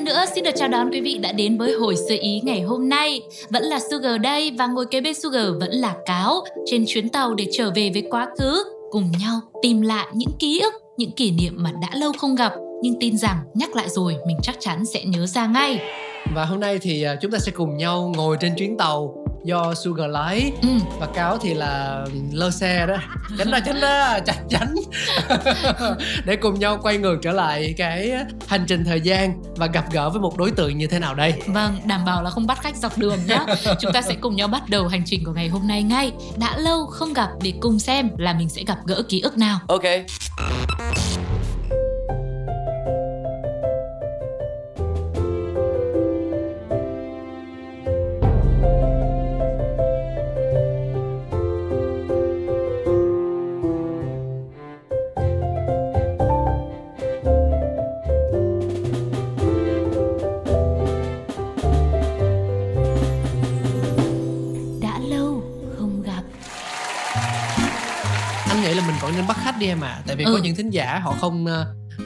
Lần nữa xin được chào đón quý vị đã đến với hồi sơ ý ngày hôm nay. Vẫn là Sugar đây và ngồi kế bên Sugar vẫn là Cáo trên chuyến tàu để trở về với quá khứ, cùng nhau tìm lại những ký ức, những kỷ niệm mà đã lâu không gặp nhưng tin rằng nhắc lại rồi mình chắc chắn sẽ nhớ ra ngay. Và hôm nay thì à, chúng ta sẽ cùng nhau ngồi trên chuyến tàu do Sugar lái Ừ, và Cáo thì là lơ xe đó tránh ra tránh ra tránh tránh để cùng nhau quay ngược trở lại cái hành trình thời gian và gặp gỡ với một đối tượng như thế nào đây vâng, đảm bảo là không bắt khách dọc đường nhé. Chúng ta sẽ cùng nhau bắt đầu hành trình của ngày hôm nay ngay. Đã lâu không gặp để cùng xem là mình sẽ gặp gỡ ký ức nào. Ok. Nên bắt khách đi em à tại vì Ừ. có những thính giả họ không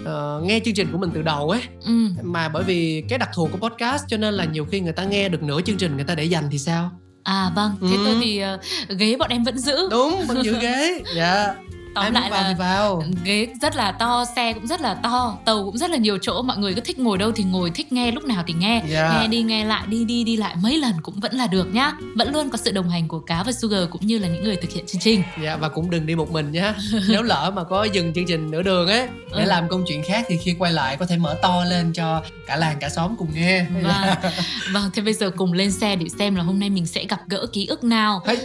ờ, nghe chương trình của mình từ đầu ấy. Ừ, mà bởi vì cái đặc thù của podcast cho nên là nhiều khi người ta nghe được nửa chương trình người ta để dành thì sao? À vâng, thế Ừ. tôi thì ờ, ghế bọn em vẫn giữ. đúng vẫn giữ ghế. Dạ. ai Tóm muốn lại vào là vào ghế rất là to, xe cũng rất là to, tàu cũng rất là nhiều chỗ, mọi người cứ thích ngồi đâu thì ngồi, thích nghe lúc nào thì nghe. Dạ. Nghe đi nghe lại, đi đi đi lại mấy lần cũng vẫn là được nhá. Vẫn luôn có sự đồng hành của Cá và Sugar cũng như là những người thực hiện chương trình. Dạ và cũng đừng đi một mình nhé Nếu lỡ mà có dừng chương trình nửa đường ấy Để Ừ. làm câu chuyện khác thì khi quay lại có thể mở to lên cho cả làng cả xóm cùng nghe Vâng, vâng thế bây giờ cùng lên xe để xem là hôm nay mình sẽ gặp gỡ ký ức nào. Hey.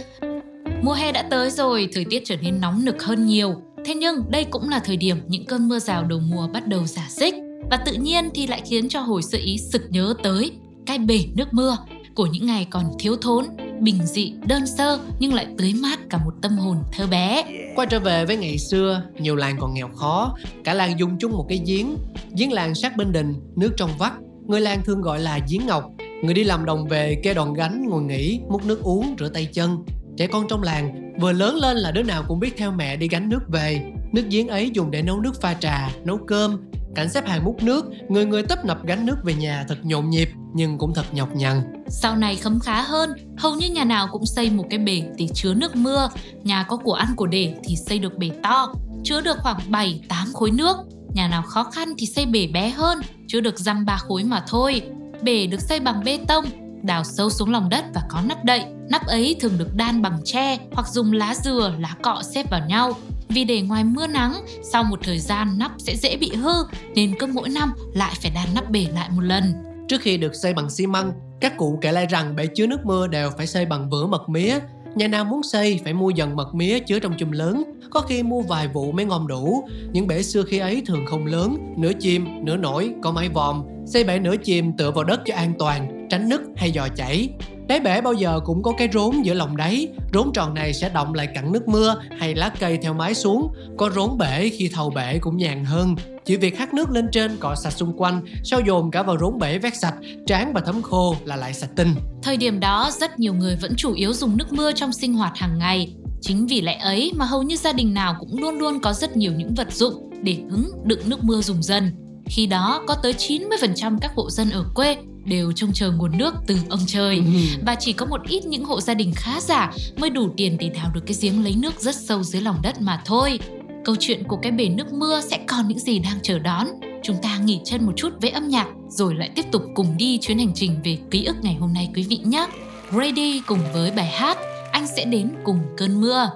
Mùa hè đã tới rồi, thời tiết trở nên nóng nực hơn nhiều. Thế nhưng đây cũng là thời điểm những cơn mưa rào đầu mùa bắt đầu giả dích và tự nhiên thì lại khiến cho hồi sự ý sực nhớ tới cái bể nước mưa của những ngày còn thiếu thốn, bình dị, đơn sơ nhưng lại tưới mát cả một tâm hồn thơ bé. Quay trở về với ngày xưa Nhiều làng còn nghèo khó. Cả làng dùng chung một cái giếng Giếng làng sát bên đình Nước trong vắt. Người làng thường gọi là giếng ngọc. Người đi làm đồng về kê đòn gánh ngồi nghỉ Múc nước uống rửa tay chân. Trẻ con trong làng vừa lớn lên là đứa nào cũng biết theo mẹ đi gánh nước về Nước giếng ấy dùng để nấu nước pha trà, nấu cơm Cảnh xếp hàng múc nước Người người tấp nập gánh nước về nhà thật nhộn nhịp Nhưng cũng thật nhọc nhằn Sau này khấm khá hơn, hầu như nhà nào cũng xây một cái bể để chứa nước mưa. Nhà có của ăn của để thì xây được bể to, chứa được khoảng 7-8 khối nước. Nhà nào khó khăn thì xây bể bé hơn, chứa được dăm ba khối mà thôi. Bể được xây bằng bê tông, đào sâu xuống lòng đất và có nắp đậy. Nắp ấy thường được đan bằng tre hoặc dùng lá dừa, lá cọ xếp vào nhau. Vì để ngoài mưa nắng, sau một thời gian nắp sẽ dễ bị hư nên cứ mỗi năm lại phải đan nắp bể lại một lần. Trước khi được xây bằng xi măng, các cụ kể lại rằng bể chứa nước mưa đều phải xây bằng vữa mật mía. Nhà nào muốn xây phải mua dần mật mía chứa trong chùm lớn, có khi mua vài vụ mới ngon đủ. Những bể xưa khi ấy thường không lớn, nửa chìm, nửa nổi, có mái vòm. Xây bể nửa chìm tựa vào đất cho an toàn, tránh nứt hay dò chảy. Đáy bể bao giờ cũng có cái rốn giữa lòng đáy Rốn tròn này sẽ động lại cặn nước mưa hay lá cây theo mái xuống Có rốn bể khi thầu bể cũng nhàn hơn Chỉ việc hắt nước lên trên cọ sạch xung quanh Sau dồn cả vào rốn bể vét sạch Tráng và thấm khô là lại sạch tinh Thời điểm đó, rất nhiều người vẫn chủ yếu dùng nước mưa trong sinh hoạt hàng ngày. Chính vì lẽ ấy mà hầu như gia đình nào cũng luôn luôn có rất nhiều những vật dụng để hứng đựng nước mưa dùng dần. Khi đó, có tới 90% các hộ dân ở quê đều trông chờ nguồn nước từ ông trời. Và chỉ có một ít những hộ gia đình khá giả mới đủ tiền để đào được cái giếng lấy nước rất sâu dưới lòng đất mà thôi. Câu chuyện của cái bể nước mưa sẽ còn những gì đang chờ đón. Chúng ta nghỉ chân một chút với âm nhạc rồi lại tiếp tục cùng đi chuyến hành trình về ký ức ngày hôm nay quý vị nhé. Ready cùng với bài hát Anh sẽ đến cùng cơn mưa.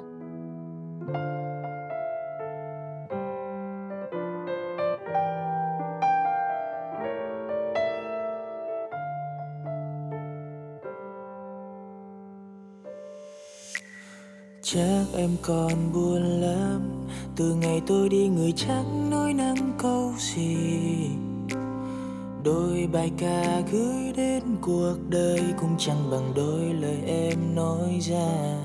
Còn buồn lắm. Từ ngày tôi đi, người chẳng nói năng câu gì? Đôi bài ca gửi đến cuộc đời cũng chẳng bằng đôi lời em nói ra.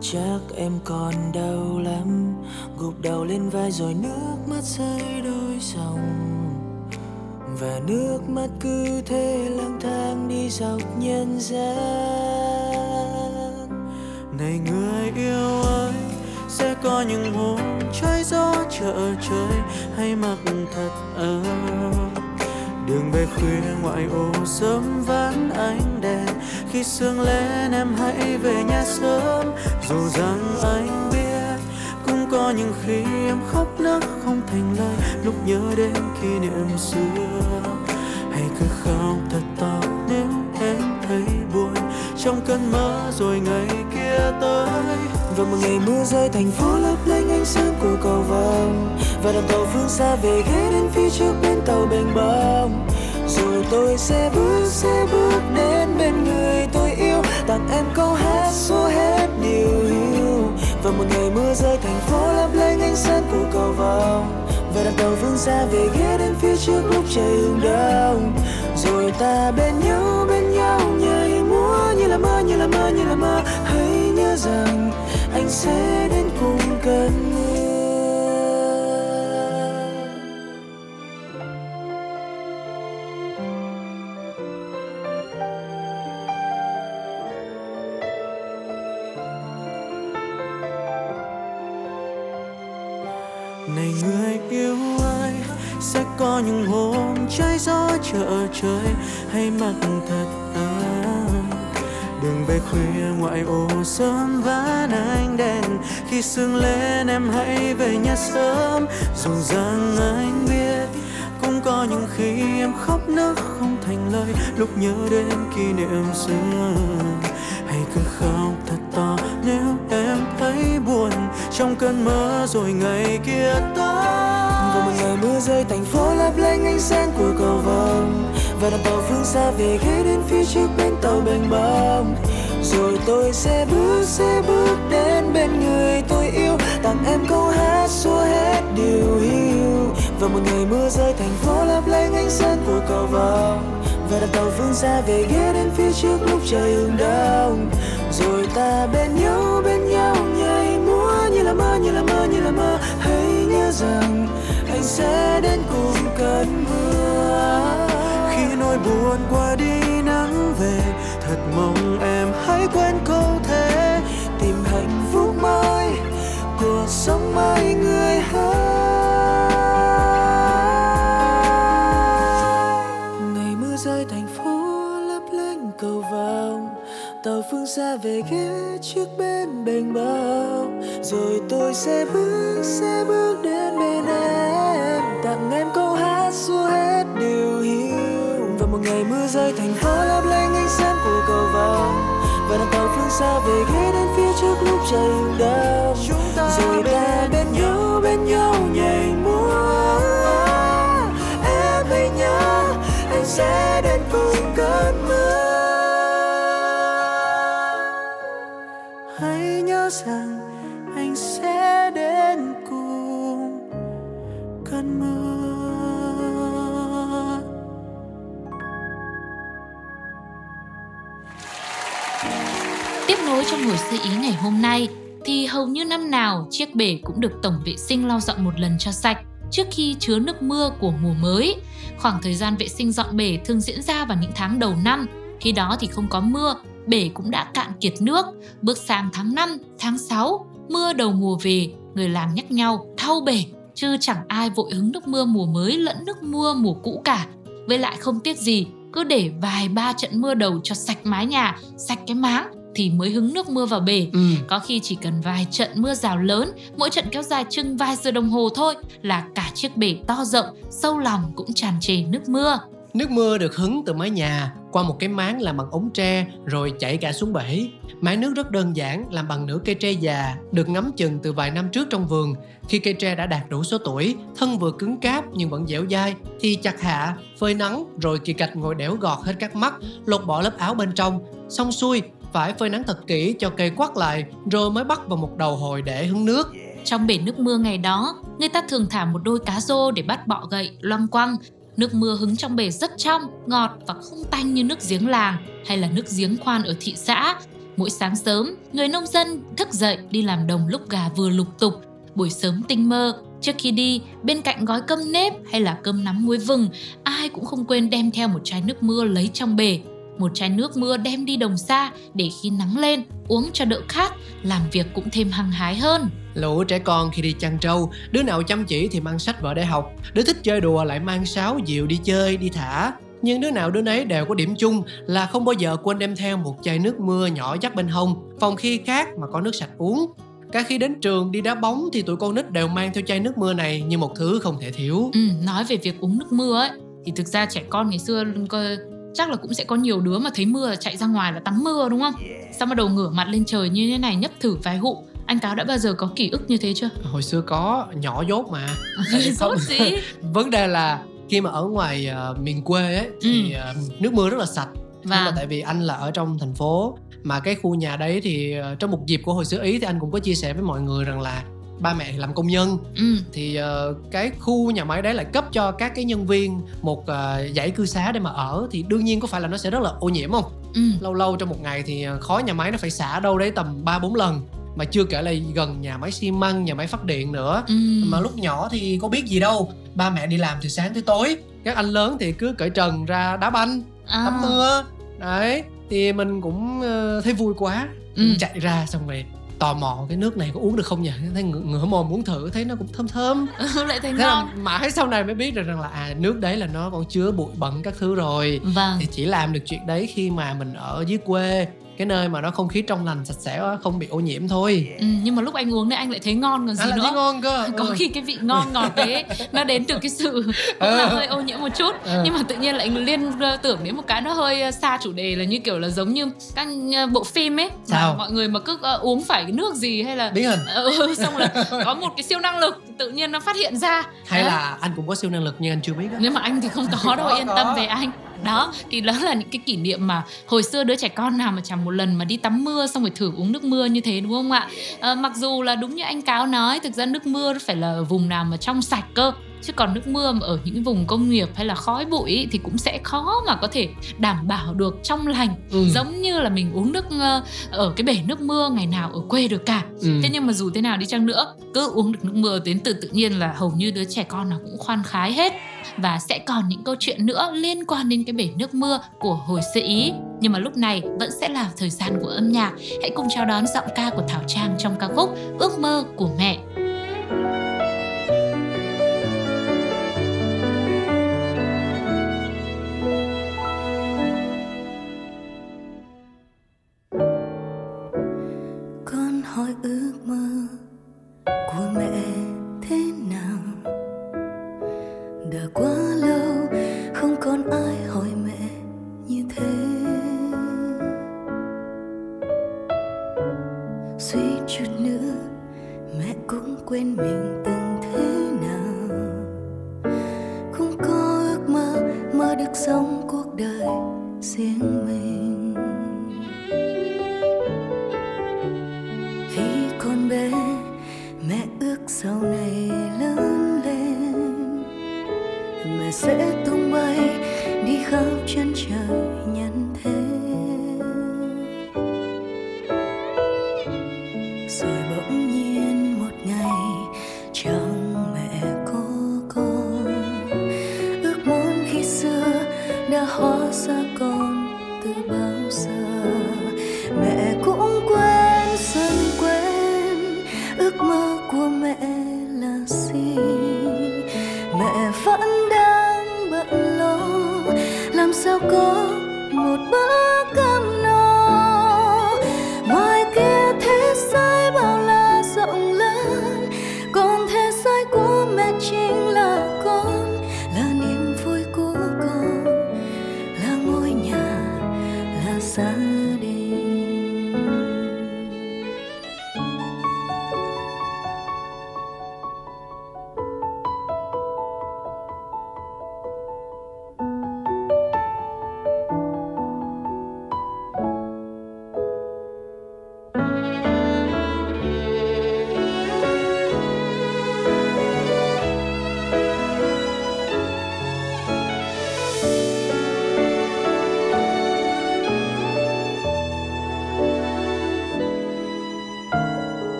Chắc em còn đau lắm, gục đầu lên vai rồi nước mắt rơi đôi dòng. Và nước mắt cứ thế lang thang đi dọc nhân gian này người yêu ơi, sẽ có những hôm trái gió chợ trời hay mặc thật ấm. Đường về khuya ngoại ô sớm vắng ánh đèn, khi sương lên em hãy về nhà sớm. Dù rằng anh biết cũng có những khi em khóc nấc không thành lời, lúc nhớ đến kỷ niệm xưa. Hãy cứ khóc thật to nếu em thấy buồn, trong cơn mơ rồi ngày kia tới. Và một ngày mưa rơi, thành phố lấp lánh ánh sáng của cầu vồng. Và đoàn tàu phương xa về ghé đến phía trước bên tàu bềnh bông rồi tôi sẽ bước sẽ bước đến bên người tôi yêu. Tặng em câu hát số hết điều. Hiu và một ngày mưa rơi, thành phố lấp lánh ánh sáng của cầu vồng. Và đoàn tàu phương xa về ghé đến phía trước lúc trời hừng đông. Rồi ta bên nhau bên nhau nhảy múa. Như là mơ, như là mơ, như là mơ. Hãy rằng anh sẽ đến cùng cơn mưa này người yêu ơi sẽ có những hôm trái gió chợ trời hay mặc thật đường khuya ngoại ô sớm ván ánh đèn. Khi sương lên em hãy về nhà sớm. Dù rằng anh biết cũng có những khi em khóc nước không thành lời. Lúc nhớ đến kỷ niệm xưa, hãy cứ khóc thật to nếu em thấy buồn. Trong cơn mơ rồi ngày kia tới. Và một ngày mưa rơi, thành phố lấp lánh ánh sáng của cầu vồng. Và đoàn tàu phương xa về ghé đến phía trước bến tàu bềnh bông rồi tôi sẽ bước sẽ bước đến bên người tôi yêu. Tặng em câu hát xua hết điều hiu. Và một ngày mưa rơi, thành phố lấp lánh ánh sáng của cầu vồng. Và đoàn tàu phương xa về ghé đến phía trước lúc trời hừng đông. Rồi ta bên nhau bên nhau nhảy múa. Như là mơ, như là mơ, như là mơ. Hãy nhớ rằng anh sẽ đến cùng cơn mưa. Khi nỗi buồn qua đi nắng về, thật mong sống mới người hỡi ngày mưa rơi, thành phố lấp lánh cầu vồng. Tàu phương xa về ghé trước bên bềnh bao. rồi tôi sẽ bước sẽ bước đến bên em. Tặng em câu hát xua hết điều hiu. Và một ngày mưa rơi, thành phố lấp lánh ánh sáng của cầu vồng. Và đoàn tàu phương xa về ghé đến phía trước lúc trời đông rồi ta bên nhau bên nhau nhảy múa. Em hãy nhớ, anh sẽ đến cùng cơn mưa. Hãy nhớ rằng anh sẽ đến cùng cơn mưa. Tiếp nối trong buổi sơ ý ngày hôm nay thì hầu như năm nào chiếc bể cũng được tổng vệ sinh lau dọn một lần cho sạch trước khi chứa nước mưa của mùa mới. Khoảng thời gian vệ sinh dọn bể thường diễn ra vào những tháng đầu năm, khi đó thì không có mưa, bể cũng đã cạn kiệt nước. Bước sang tháng 5, tháng 6, mưa đầu mùa về, người làng nhắc nhau thau bể, chứ chẳng ai vội hứng nước mưa mùa mới lẫn nước mưa mùa cũ cả. Với lại không tiếc gì, cứ để vài ba trận mưa đầu cho sạch mái nhà, sạch cái máng thì mới hứng nước mưa vào bể. ừ. Có khi chỉ cần vài trận mưa rào lớn, mỗi trận kéo dài chừng vài giờ đồng hồ thôi là cả chiếc bể to rộng, sâu lòng cũng tràn trề nước mưa. Nước mưa được hứng từ mái nhà qua một cái máng làm bằng ống tre rồi chảy cả xuống bể. Mái nước rất đơn giản làm bằng nửa cây tre già được ngắm chừng từ vài năm trước trong vườn. Khi cây tre đã đạt đủ số tuổi, thân vừa cứng cáp nhưng vẫn dẻo dai thì chặt hạ, phơi nắng rồi kỳ cạch ngồi đẽo gọt hết các mắt, lột bỏ lớp áo bên trong. Xong xuôi, phải phơi nắng thật kỹ cho cây quắt lại rồi mới bắt vào một đầu hồi để hứng nước. Trong bể nước mưa ngày đó, người ta thường thả một đôi cá rô để bắt bọ gậy, loang quăng. Nước mưa hứng trong bể rất trong, ngọt và không tanh như nước giếng làng hay là nước giếng khoan ở thị xã. Mỗi sáng sớm, người nông dân thức dậy đi làm đồng lúc gà vừa lục tục. Buổi sớm tinh mơ, trước khi đi, bên cạnh gói cơm nếp hay là cơm nắm muối vừng, ai cũng không quên đem theo một chai nước mưa lấy trong bể. Một chai nước mưa đem đi đồng xa để khi nắng lên, uống cho đỡ khát, làm việc cũng thêm hăng hái hơn. Lũ trẻ con khi đi chăn trâu, đứa nào chăm chỉ thì mang sách vở để học, đứa thích chơi đùa lại mang sáo diều đi chơi, đi thả. Nhưng đứa nào đứa nấy đều có điểm chung là không bao giờ quên đem theo một chai nước mưa nhỏ dắt bên hông, phòng khi khác mà có nước sạch uống. Cả khi đến trường đi đá bóng thì tụi con nít đều mang theo chai nước mưa này như một thứ không thể thiếu. Ừ, nói về việc uống nước mưa ấy, thì thực ra trẻ con ngày xưa chắc là cũng sẽ có nhiều đứa mà thấy mưa là chạy ra ngoài là tắm mưa đúng không? Sao mà đầu ngửa mặt lên trời như thế này nhấp thử vài hụ anh cáo đã bao giờ có ký ức như thế chưa? Hồi xưa có nhỏ dốt mà. Dốt gì? Vấn đề là khi mà ở ngoài uh, miền quê ấy thì ừ. uh, nước mưa rất là sạch. Và nhưng mà tại vì anh là ở trong thành phố mà cái khu nhà đấy thì uh, trong một dịp của hồi xưa ý thì anh cũng có chia sẻ với mọi người rằng là ba mẹ làm công nhân ừ. thì uh, cái khu nhà máy đấy lại cấp cho các cái nhân viên một uh, dãy cư xá để mà ở thì đương nhiên có phải là nó sẽ rất là ô nhiễm không ừ. lâu lâu trong một ngày thì khói nhà máy nó phải xả đâu đấy tầm ba bốn lần mà chưa kể là gần nhà máy xi măng nhà máy phát điện nữa ừ. mà lúc nhỏ thì có biết gì đâu ba mẹ đi làm từ sáng tới tối các anh lớn thì cứ cởi trần ra đá banh à. tắm mưa đấy thì mình cũng uh, thấy vui quá ừ. chạy ra xong rồi tò mò cái nước này có uống được không nhỉ? Thấy ngửa, ngửa mồm muốn thử thấy nó cũng thơm thơm. Lại thấy ngon. mãi sau này mới biết được rằng là à nước đấy là nó còn chứa bụi bẩn các thứ rồi. Vâng. thì chỉ làm được chuyện đấy khi mà mình ở dưới quê cái nơi mà nó không khí trong lành sạch sẽ không bị ô nhiễm thôi ừ, nhưng mà lúc anh uống thì anh lại thấy ngon còn gì à, nữa thấy ngon cơ có ừ. khi cái vị ngon ngọt đấy nó đến từ cái sự ừ. hơi ô nhiễm một chút ừ. nhưng mà tự nhiên lại liên tưởng đến một cái nó hơi ờ, xa chủ đề là như kiểu là giống như các ờ, bộ phim ấy Sao? mọi người mà cứ uh, uống phải cái nước gì hay là biết hình ừ, xong là có một cái siêu năng lực tự nhiên nó phát hiện ra hay đó. là anh cũng có siêu năng lực nhưng anh chưa biết đó. nhưng mà anh thì không có đâu yên tâm về anh đó thì đó là những cái kỷ niệm mà hồi xưa đứa trẻ con nào mà chẳng một lần mà đi tắm mưa xong rồi thử uống nước mưa như thế đúng không ạ? À, mặc dù là đúng như anh cáo nói thực ra nước mưa phải là ở vùng nào mà trong sạch cơ chứ còn nước mưa mà ở những vùng công nghiệp hay là khói bụi ý, thì cũng sẽ khó mà có thể đảm bảo được trong lành. Ừ. giống như là mình uống nước ờ, ở cái bể nước mưa ngày nào ở quê được cả. Ừ. thế nhưng mà dù thế nào đi chăng nữa cứ uống được nước mưa đến từ tự nhiên là hầu như đứa trẻ con nào cũng khoan khái hết. Và sẽ còn những câu chuyện nữa liên quan đến cái bể nước mưa của hồi xưa ý. Nhưng mà lúc này vẫn sẽ là thời gian của âm nhạc. Hãy cùng chào đón giọng ca của thảo trang trong ca khúc ước mơ của mẹ. con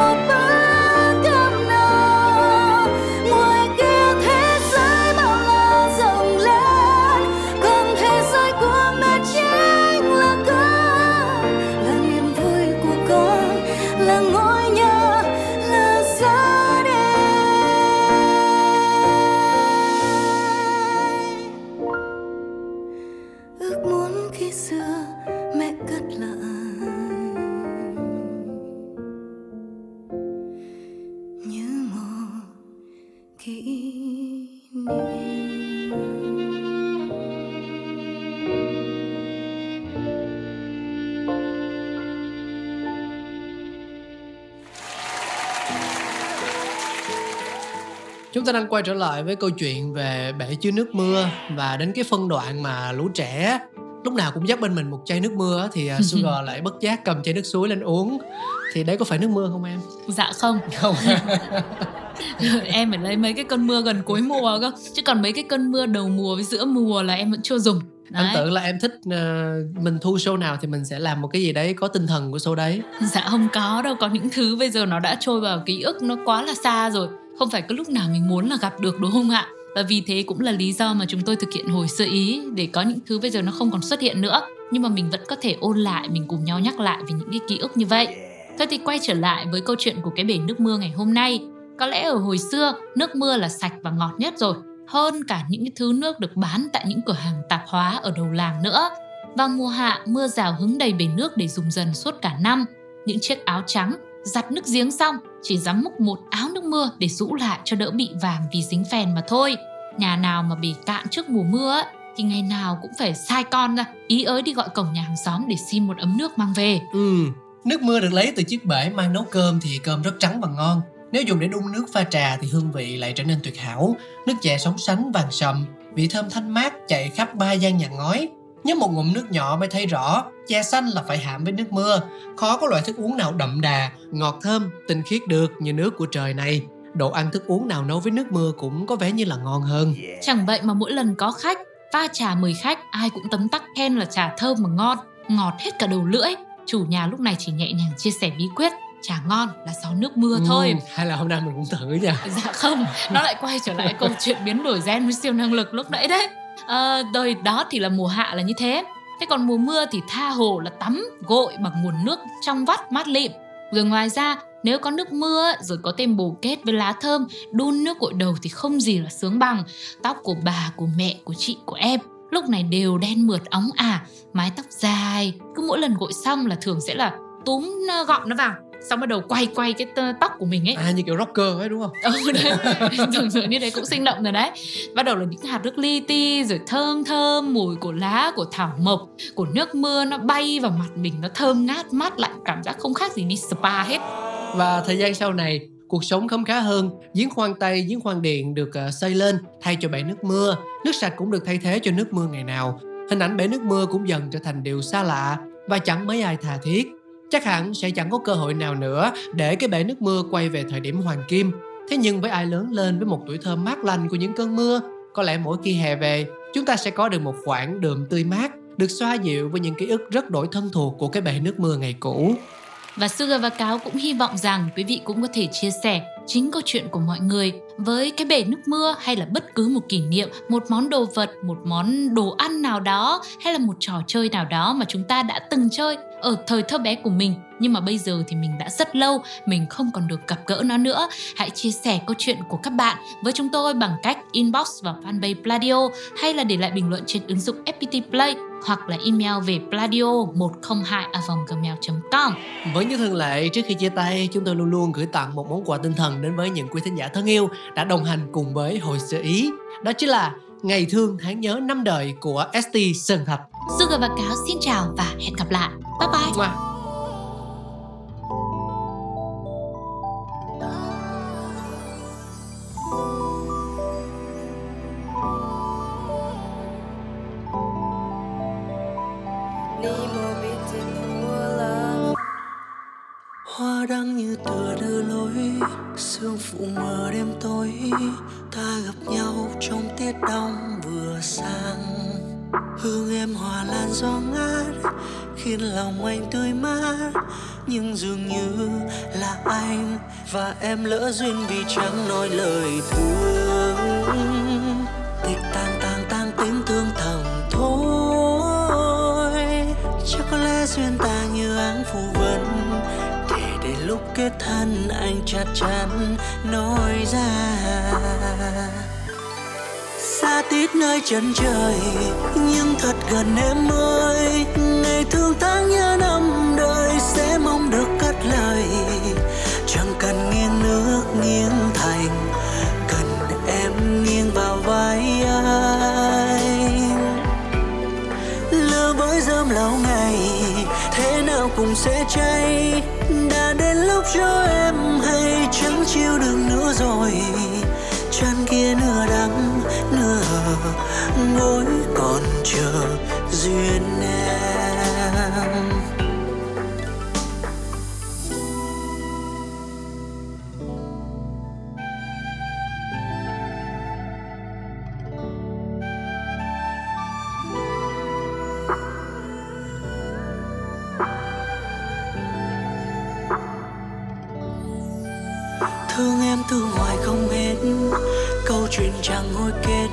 có Chúng ta đang quay trở lại với câu chuyện về bể chứa nước mưa và đến cái phân đoạn mà lũ trẻ lúc nào cũng dắt bên mình một chai nước mưa thì à, Sugar lại bất giác cầm chai nước suối lên uống. Thì đấy có phải nước mưa không em? Dạ không Không. Em phải lấy mấy cái cơn mưa gần cuối mùa cơ Chứ còn mấy cái cơn mưa đầu mùa với giữa mùa là em vẫn chưa dùng Anh Đấy. tưởng là em thích ờ, mình thu show nào thì mình sẽ làm một cái gì đấy có tinh thần của show đấy. Dạ không có đâu Có những thứ bây giờ nó đã trôi vào ký ức Nó quá là xa rồi không phải cứ lúc nào mình muốn là gặp được đúng không ạ? Và vì thế cũng là lý do mà chúng tôi thực hiện hồi sơ ý Để có những thứ bây giờ nó không còn xuất hiện nữa. Nhưng mà mình vẫn có thể ôn lại Mình cùng nhau nhắc lại về những cái ký ức như vậy. Thôi thì quay trở lại với câu chuyện của cái bể nước mưa ngày hôm nay. Có lẽ ở hồi xưa Nước mưa là sạch và ngọt nhất rồi Hơn cả những cái thứ nước được bán Tại những cửa hàng tạp hóa ở đầu làng nữa. Vào mùa hạ, mưa rào hứng đầy bể nước để dùng dần suốt cả năm. Những chiếc áo trắng, giặt nước giếng xong, chỉ dám múc một áo nước mưa để rũ lại cho đỡ bị vàng vì dính phèn mà thôi. Nhà nào mà bị cạn trước mùa mưa ấy, thì ngày nào cũng phải sai con ra, ý ới đi gọi cổng nhà hàng xóm để xin một ấm nước mang về. Ừ, nước mưa được lấy từ chiếc bể mang nấu cơm thì cơm rất trắng và ngon. Nếu dùng để đun nước pha trà thì hương vị lại trở nên tuyệt hảo. Nước chè sóng sánh vàng sầm, vị thơm thanh mát chạy khắp ba gian nhà ngói. Nhấp một ngụm nước nhỏ mới thấy rõ, chè xanh là phải hạm với nước mưa. Khó có loại thức uống nào đậm đà, ngọt thơm, tinh khiết được như nước của trời này. Đồ ăn thức uống nào nấu với nước mưa cũng có vẻ như là ngon hơn. Chẳng vậy mà mỗi lần có khách, pha trà mời khách, ai cũng tấm tắc khen là trà thơm mà ngon, ngọt hết cả đầu lưỡi. Chủ nhà lúc này chỉ nhẹ nhàng chia sẻ bí quyết, trà ngon là do nước mưa thôi. Ừ, hay là hôm nay mình cũng thử nha. Dạ không, nó lại quay trở lại câu chuyện biến đổi gen với siêu năng lực lúc nãy đấy. À, đời đó thì là mùa hạ là như thế. Thế còn mùa mưa thì tha hồ là tắm, gội bằng nguồn nước trong vắt mát lịm. Rồi ngoài ra, nếu có nước mưa rồi có thêm bồ kết với lá thơm, đun nước gội đầu thì không gì là sướng bằng. Tóc của bà, của mẹ, của chị, của em lúc này đều đen mượt óng ả, mái tóc dài. Cứ mỗi lần gội xong là thường sẽ là túm ờ, gọn nó vào, xong bắt đầu quay quay cái tóc của mình ấy À như kiểu rocker ấy đúng không? ừ đấy tưởng tượng như đấy cũng sinh động rồi đấy bắt đầu là những hạt nước li ti rồi thơm thơm mùi của lá của thảo mộc của nước mưa nó bay vào mặt mình nó thơm ngát mát lạnh cảm giác không khác gì đi spa hết Và thời gian sau này, cuộc sống khấm khá hơn. Giếng khoan Tây, giếng khoan điện được ờ, xây lên thay cho bể nước mưa. Nước sạch cũng được thay thế cho nước mưa ngày nào. Hình ảnh bể nước mưa cũng dần trở thành điều xa lạ và chẳng mấy ai thà thiết. Chắc hẳn sẽ chẳng có cơ hội nào nữa để cái bể nước mưa quay về thời điểm hoàng kim. Thế nhưng với ai lớn lên với một tuổi thơ mát lành của những cơn mưa, có lẽ mỗi khi hè về, chúng ta sẽ có được một khoảng đường tươi mát, được xoa dịu với những ký ức rất đổi thân thuộc của cái bể nước mưa ngày cũ. và Sugar và Cáo cũng hy vọng rằng quý vị cũng có thể chia sẻ chính câu chuyện của mọi người với cái bể nước mưa hay là bất cứ một kỷ niệm, một món đồ vật, một món đồ ăn nào đó hay là một trò chơi nào đó mà chúng ta đã từng chơi ở thời thơ bé của mình. Nhưng mà bây giờ thì mình đã rất lâu mình không còn được gặp gỡ nó nữa. Hãy chia sẻ câu chuyện của các bạn với chúng tôi bằng cách inbox vào fanpage Pladio hay là để lại bình luận trên ứng dụng FPT Play hoặc là email về pladio 102 gmail com. Với như thường lệ, trước khi chia tay, chúng tôi luôn luôn gửi tặng một món quà tinh thần đến với những quý thính giả thân yêu đã đồng hành cùng với Hội Sơ Ý. Đó chính là Ngày thương tháng nhớ năm đời của ST Sơn Thạch. Sugar và Cáo xin chào và hẹn gặp lại. Bye bye. Wow. Vụ mưa mờ đêm tối, ta gặp nhau trong tiết đông vừa sang hương em hòa lan gió ngát, khiến lòng anh tươi mát. Nhưng dường như là anh và em lỡ duyên vì chẳng nói lời thương. Tịch tang tang tang tiếng thương thầm thôi, chắc có lẽ duyên ta kết thân anh chặt chắn nói ra xa tít nơi chân trời, nhưng thật gần em ơi. Ngày thương tháng nhớ năm đời sẽ mong được cất lời. Chẳng cần nghiêng nước nghiêng thành, cần em nghiêng vào vai anh. Lửa với dơm lâu ngày, thế nào cũng sẽ cháy cho em hay chẳng chịu được nữa rồi. Chân kia nửa đắng, nửa ngồi còn chờ duyên từ ngoài không hết. Câu chuyện chẳng hồi kết,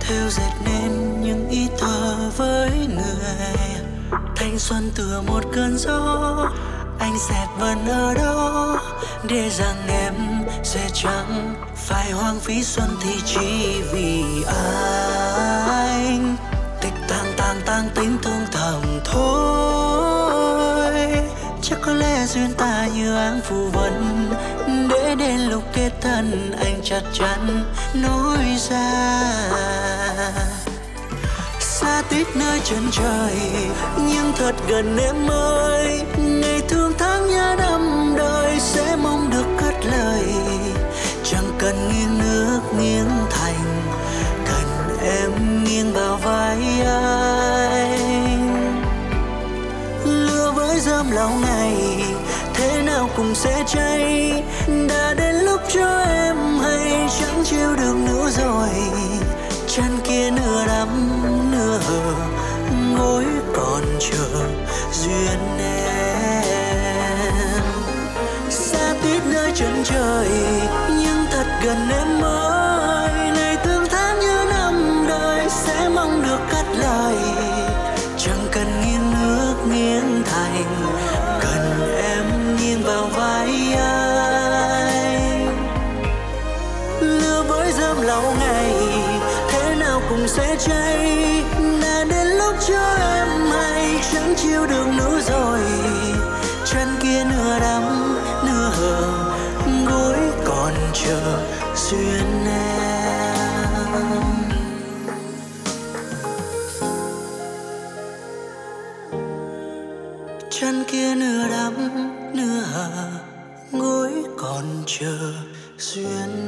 theo dệt nên những ý thơ với người. Thanh xuân tựa một cơn gió, anh sẽ vẫn ở đó. Để rằng em sẽ chẳng phải hoang phí xuân thì chỉ vì anh. Tịch tang tang tang tính thương thầm thôi. Chắc có lẽ duyên ta như áng phù vân đến lúc kết thân anh chặt chắn nối ra. Xa tít nơi chân trời, nhưng thật gần em ơi. Ngày thương tháng nhớ năm đời sẽ mong được cất lời. Chẳng cần nghiêng nước nghiêng thành, cần em nghiêng vào vai anh. Lửa với dơm lâu ngày thế nào cũng sẽ cháy đã đến lúc cho em hay chẳng chịu được nữa rồi. Chân kia nửa đắm, nửa hờ, ngồi còn chờ duyên em. Xa tít nơi chân trời, nhưng thật gần em ơi. Sẽ cháy. Đã đến lúc cho em hay chẳng chịu được nữa rồi. Chân kia nửa đắm, nửa hờ gối còn chờ duyên em. Chân kia nửa đắm, nửa hờ gối còn chờ duyên em.